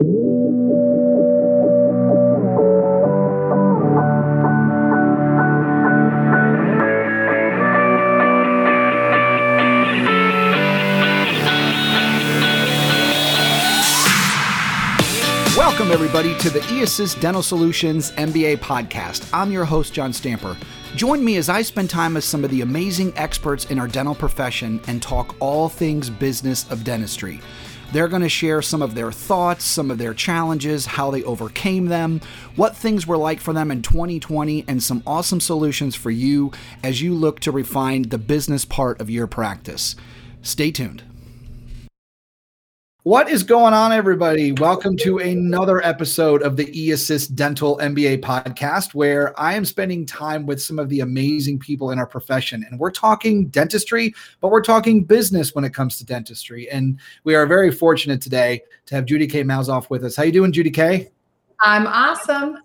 Welcome, everybody, to the eAssist Dental Solutions MBA podcast. I'm your host, John Stamper. Join me as I spend time with some of the amazing experts in our dental profession and talk all things business of dentistry. They're going to share some of their thoughts, some of their challenges, how they overcame them, what things were like for them in 2020, and some awesome solutions for you as you look to refine the business part of your practice. Stay tuned. What is going on, everybody? Welcome to another episode of the eAssist Dental MBA podcast, where I am spending time with some of the amazing people in our profession. And we're talking dentistry, but we're talking business when it comes to dentistry. And we are very fortunate today to have Judy K. Maulsof with us. How you doing, Judy K? I'm awesome.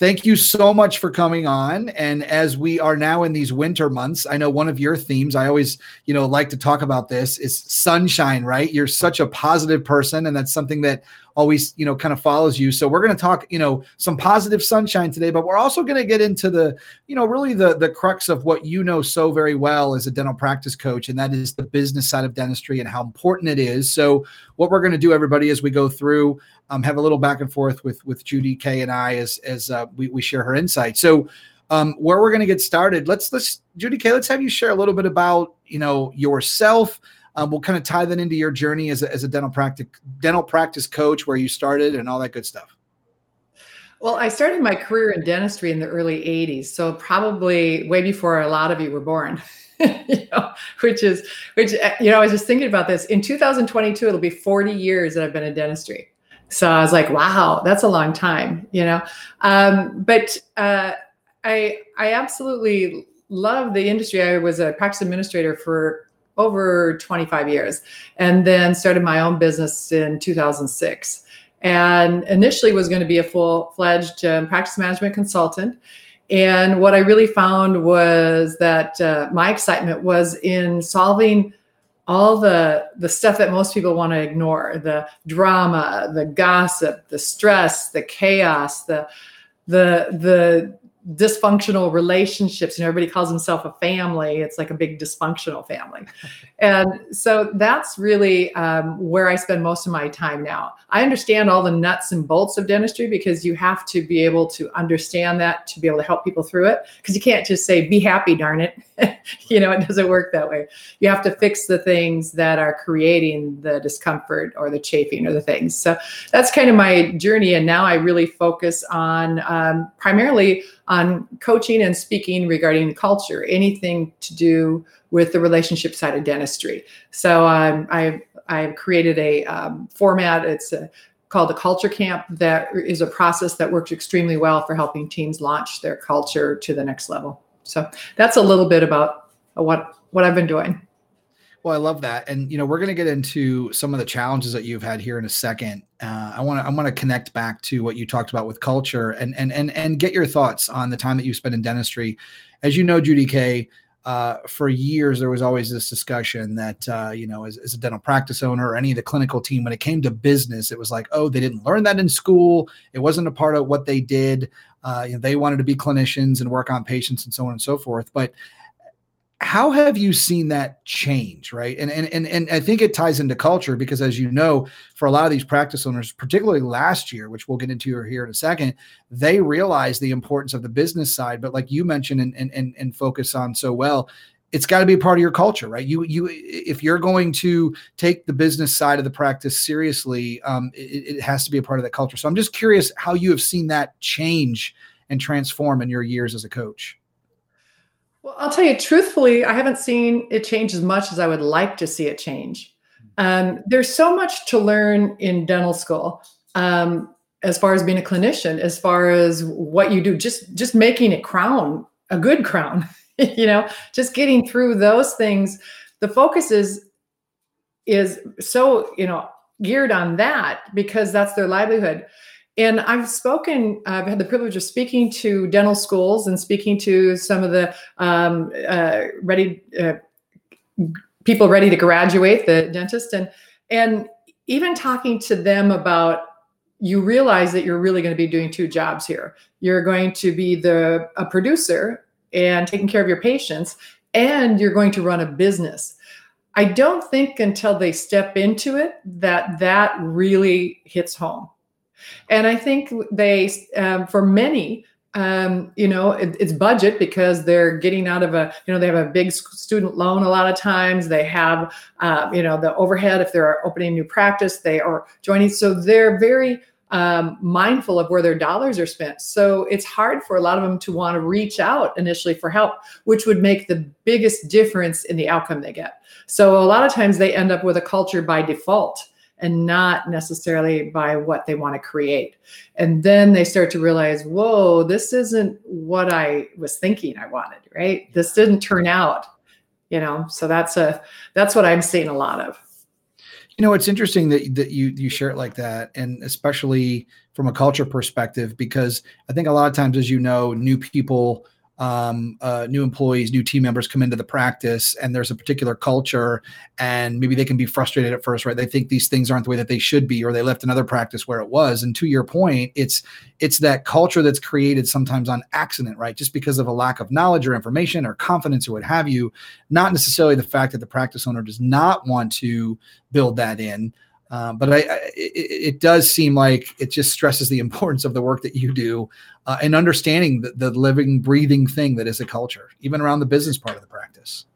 Thank you so much for coming on. And as we are now in these winter months, I know one of your themes, I always, you know, like to talk about this is sunshine, right? You're such a positive person. And that's something that always, you know, kind of follows you. So we're going to talk, you know, some positive sunshine today, but we're also going to get into the, you know, really the the crux of what you know so very well as a dental practice coach, and that is the business side of dentistry and how important it is. So what we're going to do, everybody, as we go through, um, have a little back and forth with with Judy K and I as as uh, we we share her insight. So. Um, where we're going to get started, let's let's Judy K, let's have you share a little bit about you know yourself. Um, we'll kind of tie that into your journey as a, as a dental practice dental practice coach, where you started, and all that good stuff. Well, I started my career in dentistry in the early '80s, so probably way before a lot of you were born. you know, which is which you know, I was just thinking about this. In 2022, it'll be 40 years that I've been in dentistry. So I was like, wow, that's a long time, you know. Um, but uh, I I absolutely love the industry. I was a practice administrator for over 25 years, and then started my own business in 2006. And initially was going to be a full fledged um, practice management consultant. And what I really found was that uh, my excitement was in solving all the the stuff that most people want to ignore the drama the gossip the stress the chaos the the the dysfunctional relationships and everybody calls himself a family it's like a big dysfunctional family. And so that's really um, where i spend most of my time now. I understand all the nuts and bolts of dentistry because you have to be able to understand that to be able to help people through it because you can't just say be happy darn it. You know it doesn't work that way. You have to fix the things that are creating the discomfort or the chafing or the things. So that's kind of my journey and now i really focus on um, primarily on coaching and speaking regarding culture, anything to do with the relationship side of dentistry. So um, I've I've created a um, format. It's a, called the Culture Camp. That is a process that works extremely well for helping teams launch their culture to the next level. So that's a little bit about what what I've been doing. Well, I love that, and you know we're going to get into some of the challenges that you've had here in a second. Uh, I want to I want to connect back to what you talked about with culture, and and and and get your thoughts on the time that you spent in dentistry. As you know, Judy K, uh, for years there was always this discussion that uh, you know as, as, a dental practice owner or any of the clinical team when it came to business it was like oh they didn't learn that in school it wasn't a part of what they did uh, you know, they wanted to be clinicians and work on patients and so on and so forth but how have you seen that change right? And, and and and i think it ties into culture because as you know for a lot of these practice owners particularly last year which we'll get into here in a second they realize the importance of the business side. But like you mentioned and and and, focus on so well it's got to be part of your culture right? You you if you're going to take the business side of the practice seriously um, it, it has to be a part of that culture. So i'm just curious how you have seen that change and transform in your years as a coach well, I'll tell you truthfully, I haven't seen it change as much as I would like to see it change. Um, there's so much to learn in dental school um, as far as being a clinician, as far as what you do, just just making a crown a good crown, you know, just getting through those things. The focus is is so you know geared on that because that's their livelihood. And I've spoken, I've had the privilege of speaking to dental schools and speaking to some of the um, uh, ready uh, people ready to graduate, the dentist, and and even talking to them about you realize that you're really going to be doing two jobs here. You're going to be the a producer and taking care of your patients and you're going to run a business. I don't think until they step into it that that really hits home. And I think they, um, for many, um, you know, it, it's budget because they're getting out of a, you know, they have a big student loan a lot of times. They have, uh, you know, the overhead if they're opening new practice, they are joining. So they're very um, mindful of where their dollars are spent. So it's hard for a lot of them to want to reach out initially for help, which would make the biggest difference in the outcome they get. So a lot of times they end up with a culture by default and not necessarily by what they want to create. And then they start to realize, whoa, this isn't what I was thinking I wanted, right? This didn't turn out, you know. So that's a that's what I'm seeing a lot of. You know, it's interesting that that you you share it like that, and especially from a culture perspective, because I think a lot of times, as you know, new people um, uh, new employees, new team members come into the practice, and there's a particular culture, and maybe they can be frustrated at first, right? They think these things aren't the way that they should be, or they left another practice where it was. And to your point, it's it's that culture that's created sometimes on accident, right? Just because of a lack of knowledge or information or confidence or what have you, not necessarily the fact that the practice owner does not want to build that in. Um, but I, I it, it, does seem like it just stresses the importance of the work that you do uh, and understanding the, the living, breathing thing that is a culture, even around the business part of the practice.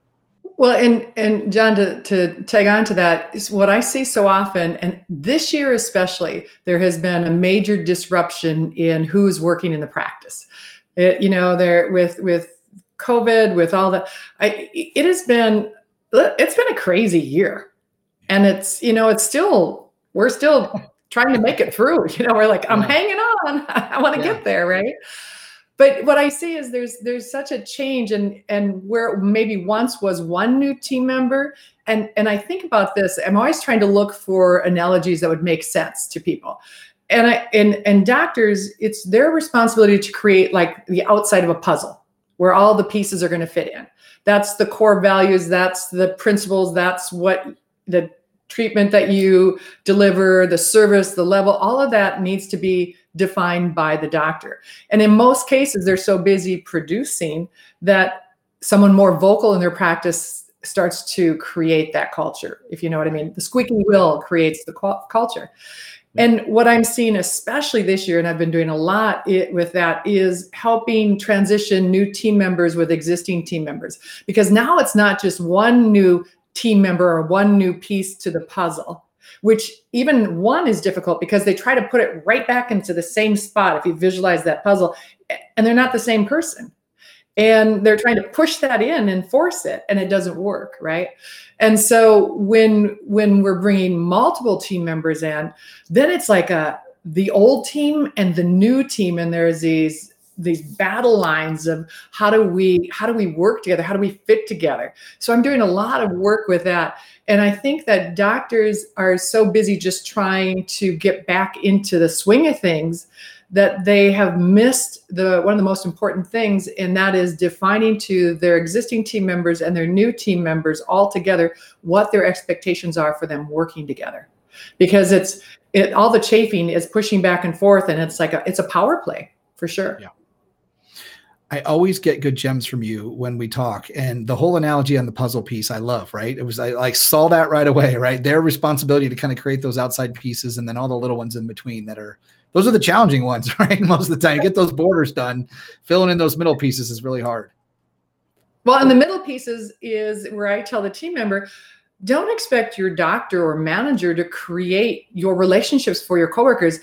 Well, and and John, to to tag on to that is what I see so often, and this year especially, there has been a major disruption in who's working in the practice. It, you know, there with with COVID, with all that, I, it has been it's been a crazy year and it's you know it's still we're still trying to make it through you know we're like i'm hanging on. I want to yeah. get there right? But what i see is there's there's such a change and and where maybe once was one new team member. And and i think about this i'm always trying to look for analogies that would make sense to people. And i and and doctors it's their responsibility to create like the outside of a puzzle where all the pieces are going to fit in. That's the core values that's the principles that's what the treatment that you deliver, the service, the level, all of that needs to be defined by the doctor. And in most cases, they're so busy producing that someone more vocal in their practice starts to create that culture, if you know what I mean. The squeaky wheel creates the culture. And what I'm seeing, especially this year, and I've been doing a lot with that, is helping transition new team members with existing team members. Because now it's not just one new team member or one new piece to the puzzle which even one is difficult because they try to put it right back into the same spot if you visualize that puzzle and they're not the same person. And they're trying to push that in and force it and it doesn't work right? And so when when we're bringing multiple team members in then it's like a the old team and the new team and there's these these battle lines of how do we how do we work together? How do we fit together? So i'm doing a lot of work with that. And i think that doctors are so busy just trying to get back into the swing of things that they have missed the one of the most important things and that is defining to their existing team members and their new team members all together what their expectations are for them working together. Because it's it all the chafing is pushing back and forth and it's like a it's a power play for sure. Yeah I always get good gems from you when we talk. And the whole analogy on the puzzle piece, I love, right? It was, I like saw that right away, right? Their responsibility to kind of create those outside pieces and then all the little ones in between that are, those are the challenging ones, right? Most of the time, get those borders done. Filling in those middle pieces is really hard. Well, and the middle pieces is where I tell the team member, don't expect your doctor or manager to create your relationships for your coworkers.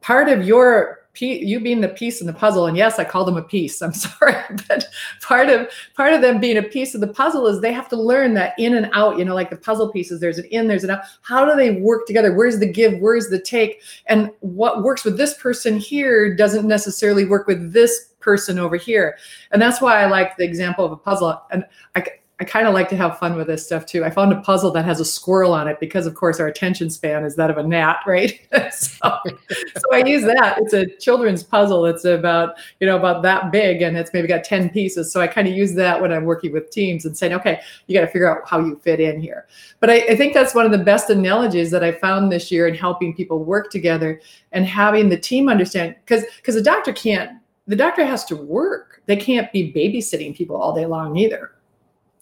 Part of your you being the piece in the puzzle and yes i call them a piece i'm sorry but part of part of them being a piece of the puzzle is they have to learn that in and out you know like the puzzle pieces there's an in there's an out. How do they work together? Where's the give where's the take? And what works with this person here doesn't necessarily work with this person over here. And that's why i like the example of a puzzle and i I kind of like to have fun with this stuff too. I found a puzzle that has a squirrel on it because, of course, our attention span is that of a gnat, right? so, so I use that. It's a children's puzzle. It's about you know about that big, and it's maybe got ten pieces. So I kind of use that when I'm working with teams and saying, okay, you got to figure out how you fit in here. But I, I think that's one of the best analogies that I found this year in helping people work together and having the team understand because because the doctor can't the doctor has to work. They can't be babysitting people all day long either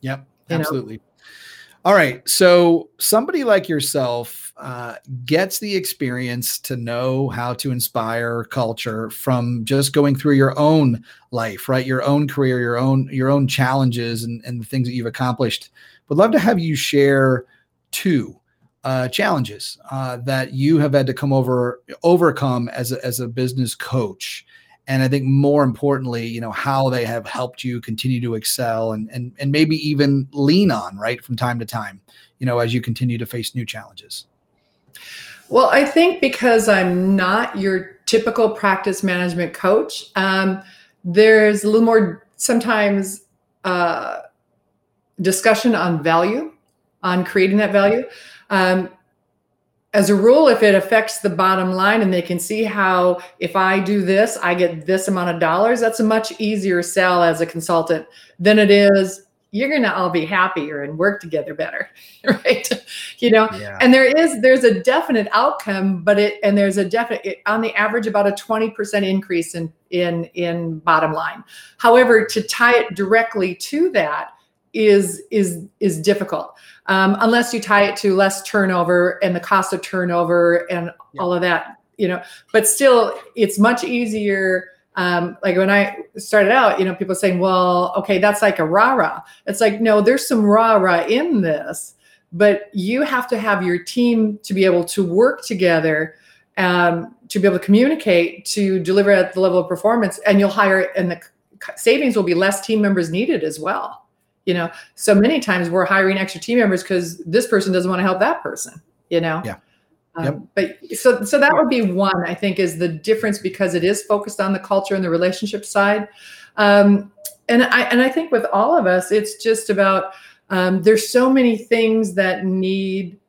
Yep, absolutely. Know? All right. So somebody like yourself uh, gets the experience to know how to inspire culture from just going through your own life, right? Your own career, your own your own challenges, and, and the things that you've accomplished. Would love to have you share two uh, challenges uh, that you have had to come over overcome as a, as a business coach and I think more importantly, you know, how they have helped you continue to excel and and and maybe even lean on right from time to time, you know, as you continue to face new challenges. Well, I think because I'm not your typical practice management coach, um, there's a little more sometimes uh, discussion on value, on creating that value. Um, as a rule, if it affects the bottom line and they can see how if I do this, I get this amount of dollars, that's a much easier sell as a consultant than it is you're going to all be happier and work together better right? You know? Yeah. and there is there's a definite outcome but it and there's a definite it, on the average about a 20% increase in in in bottom line. However to tie it directly to that is is is difficult um, unless you tie it to less turnover and the cost of turnover and yeah. all of that you know but still it's much easier um, like when I started out, you know, people saying, well, okay, that's like a rah rah. It's like, no, there's some rah rah in this, but you have to have your team to be able to work together, um, to be able to communicate, to deliver at the level of performance, and you'll hire, and the savings will be less team members needed as well you know? So many times we're hiring extra team members because this person doesn't want to help that person you know? Yeah. Um, yep. but so so that would be one i think is the difference because it is focused on the culture and the relationship side. Um, and i and i think with all of us it's just about um, there's so many things that need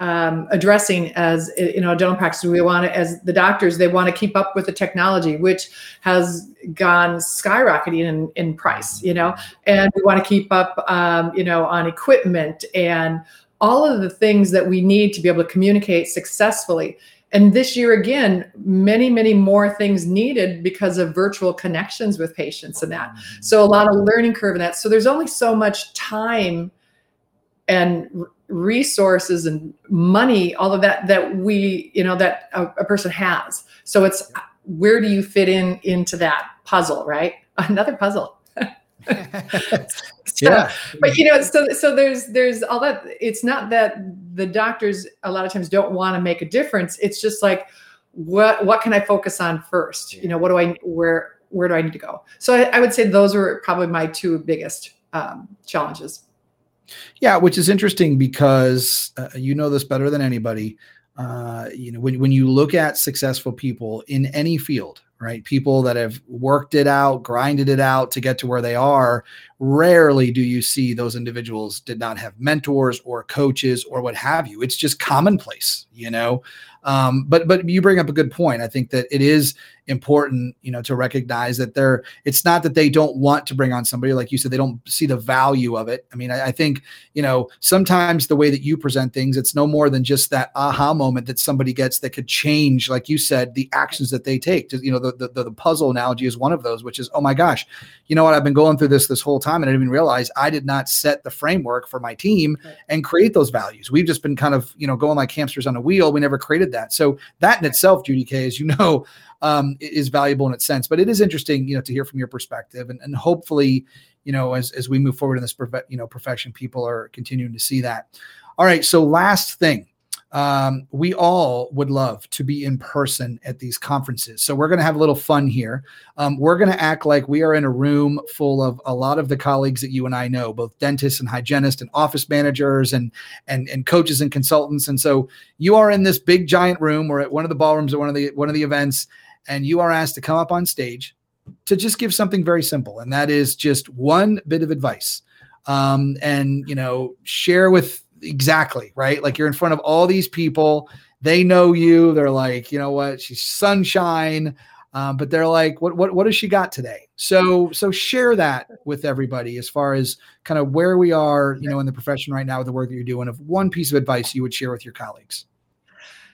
um, addressing as you know dental practice we want to as the doctors they want to keep up with the technology which has gone skyrocketing in, in price you know? And we want to keep up um, you know on equipment and all of the things that we need to be able to communicate successfully. And this year again many many more things needed because of virtual connections with patients and that. So a lot of learning curve in that. So there's only so much time and resources and money all of that that we you know that a, a, person has. So it's where do you fit in into that puzzle right? Another puzzle. So, yeah. but you know so so there's there's all that. It's not that the doctors a lot of times don't want to make a difference. It's just like what what can i focus on first? You know what do i where where do i need to go? So i, I would say those are probably my two biggest um, challenges yeah, which is interesting because uh, you know this better than anybody. Uh, you know, when, when you look at successful people in any field, right? People that have worked it out, grinded it out to get to where they are, rarely do you see those individuals did not have mentors or coaches or what have you. It's just commonplace, you know. Um, but but you bring up a good point. I think that it is important, you know, to recognize that they're. It's not that they don't want to bring on somebody, like you said, they don't see the value of it. I mean, I, I think you know sometimes the way that you present things, it's no more than just that aha moment that somebody gets that could change, like you said, the actions that they take. To, You know, the the, the puzzle analogy is one of those, which is, oh my gosh, you know what? I've been going through this this whole time, and I didn't even realize I did not set the framework for my team and create those values. We've just been kind of you know going like hamsters on a wheel. We never created that. So that in itself, Judy K, as you know, um, is valuable in its sense. But it is interesting, you know, to hear from your perspective, and, and hopefully, you know, as as we move forward in this, prof- you know, profession, people are continuing to see that. All right. So last thing um, we all would love to be in person at these conferences. So we're going to have a little fun here. Um, we're going to act like we are in a room full of a lot of the colleagues that you and I know, both dentists and hygienists and office managers and and and coaches and consultants. And so you are in this big giant room or at one of the ballrooms at one of the one of the events, and you are asked to come up on stage to just give something very simple, and that is just one bit of advice um, and you know share with exactly right? Like you're in front of all these people they know you they're like you know what? She's sunshine um, but they're like what what what has she got today? So so share that with everybody as far as kind of where we are you know in the profession right now with the work that you're doing of one piece of advice you would share with your colleagues.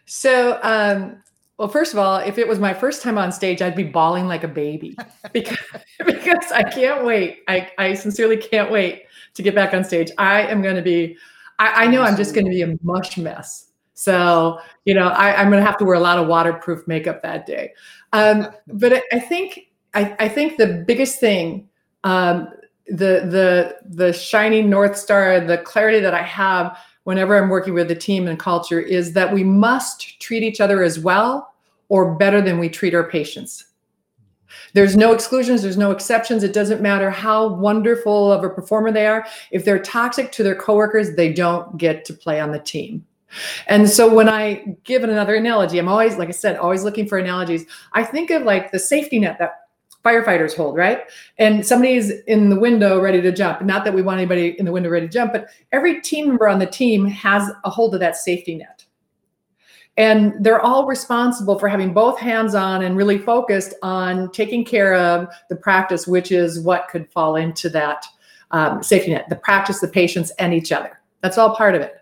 So um well, first of all, if it was my first time on stage, I'd be bawling like a baby because, because I can't wait. I, I sincerely can't wait to get back on stage. I am going to be, I, I know I'm just going to be a mush mess. So, you know, I, am going to have to wear a lot of waterproof makeup that day. Um, but I, I think, I, I, think the biggest thing, um, the, the, the shining North star, the clarity that I have whenever I'm working with the team and culture is that we must treat each other as well or better than we treat our patients. There's no exclusions, there's no exceptions. It doesn't matter how wonderful of a performer they are. If they're toxic to their coworkers, they don't get to play on the team. And so when I give another analogy, I'm always, like I said, always looking for analogies. I think of like the safety net that firefighters hold, right? And somebody's in the window ready to jump. Not that we want anybody in the window ready to jump, but every team member on the team has a hold of that safety net. And they're all responsible for having both hands on and really focused on taking care of the practice, which is what could fall into that um, safety net the practice, the patients, and each other. That's all part of it.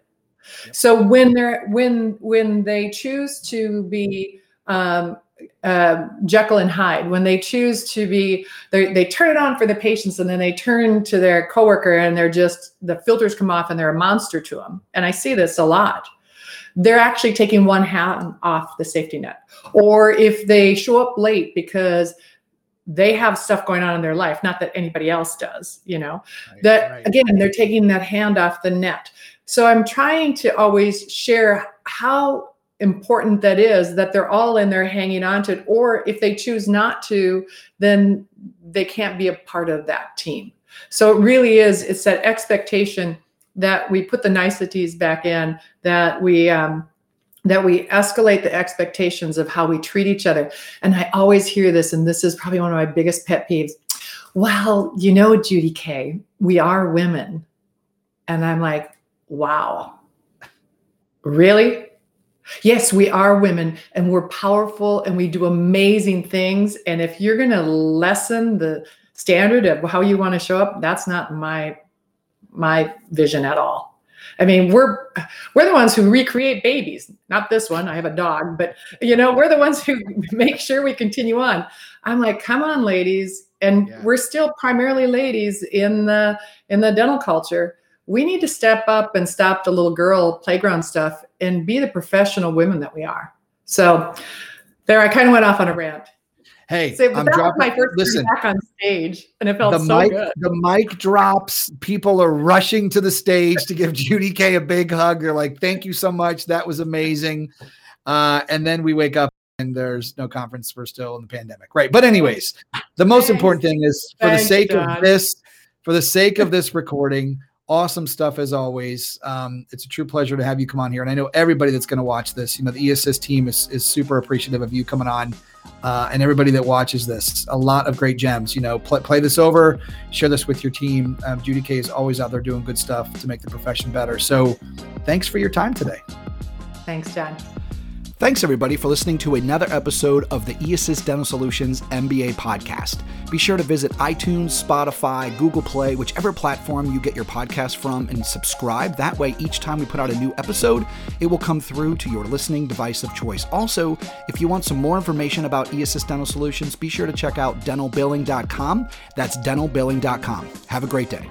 Yep. So when they're when when they choose to be um, uh, Jekyll and Hyde. When they choose to be they, they turn it on for the patients and then they turn to their coworker and they're just the filters come off and they're a monster to them and I see this a lot. They're actually taking one hand off the safety net. Or if they show up late because they have stuff going on in their life not that anybody else does you know? Right, that right. again they're taking that hand off the net. So i'm trying to always share how important that is that they're all in there hanging on to it. Or if they choose not to then they can't be a part of that team. So it really is it's that expectation that we put the niceties back in that we um, that we escalate the expectations of how we treat each other. And i always hear this and this is probably one of my biggest pet peeves. Well you know judy k we are women. And i'm like wow. Really Yes, we are women and we're powerful and we do amazing things. And if you're going to lessen the standard of how you want to show up, that's not my my vision at all. I mean, we're we're the ones who recreate babies. Not this one. I have a dog, but you know, we're the ones who make sure we continue on. I'm like, come on, ladies, and yeah. we're still primarily ladies in the in the dental culture we need to step up and stop the little girl playground stuff and be the professional women that we are. So there, I kind of went off on a rant. Hey, so I'm dropping, my first listen, back on stage, and it felt the so mic, good. The mic drops. People are rushing to the stage to give Judy K a big hug. They're like, "Thank you so much. That was amazing." Uh, and then we wake up and there's no conference. We're still in the pandemic, right? But anyways, the most Thanks. important thing is for Thanks, the sake of this, for the sake of this recording, awesome stuff as always. Um, it's a true pleasure to have you come on here. And I know everybody that's going to watch this, you know, the eAssist team is, is super appreciative of you coming on uh, and everybody that watches this. A lot of great gems, you know, play, play this over, share this with your team. Um, Judy K is always out there doing good stuff to make the profession better. So thanks for your time today. Thanks, John. Thanks, everybody, for listening to another episode of the eAssist Dental Solutions MBA podcast. Be sure to visit iTunes, Spotify, Google Play, whichever platform you get your podcast from, and subscribe. That way, each time we put out a new episode, it will come through to your listening device of choice. Also, if you want some more information about eAssist Dental Solutions, be sure to check out dentalbilling.com. That's dentalbilling.com. Have a great day.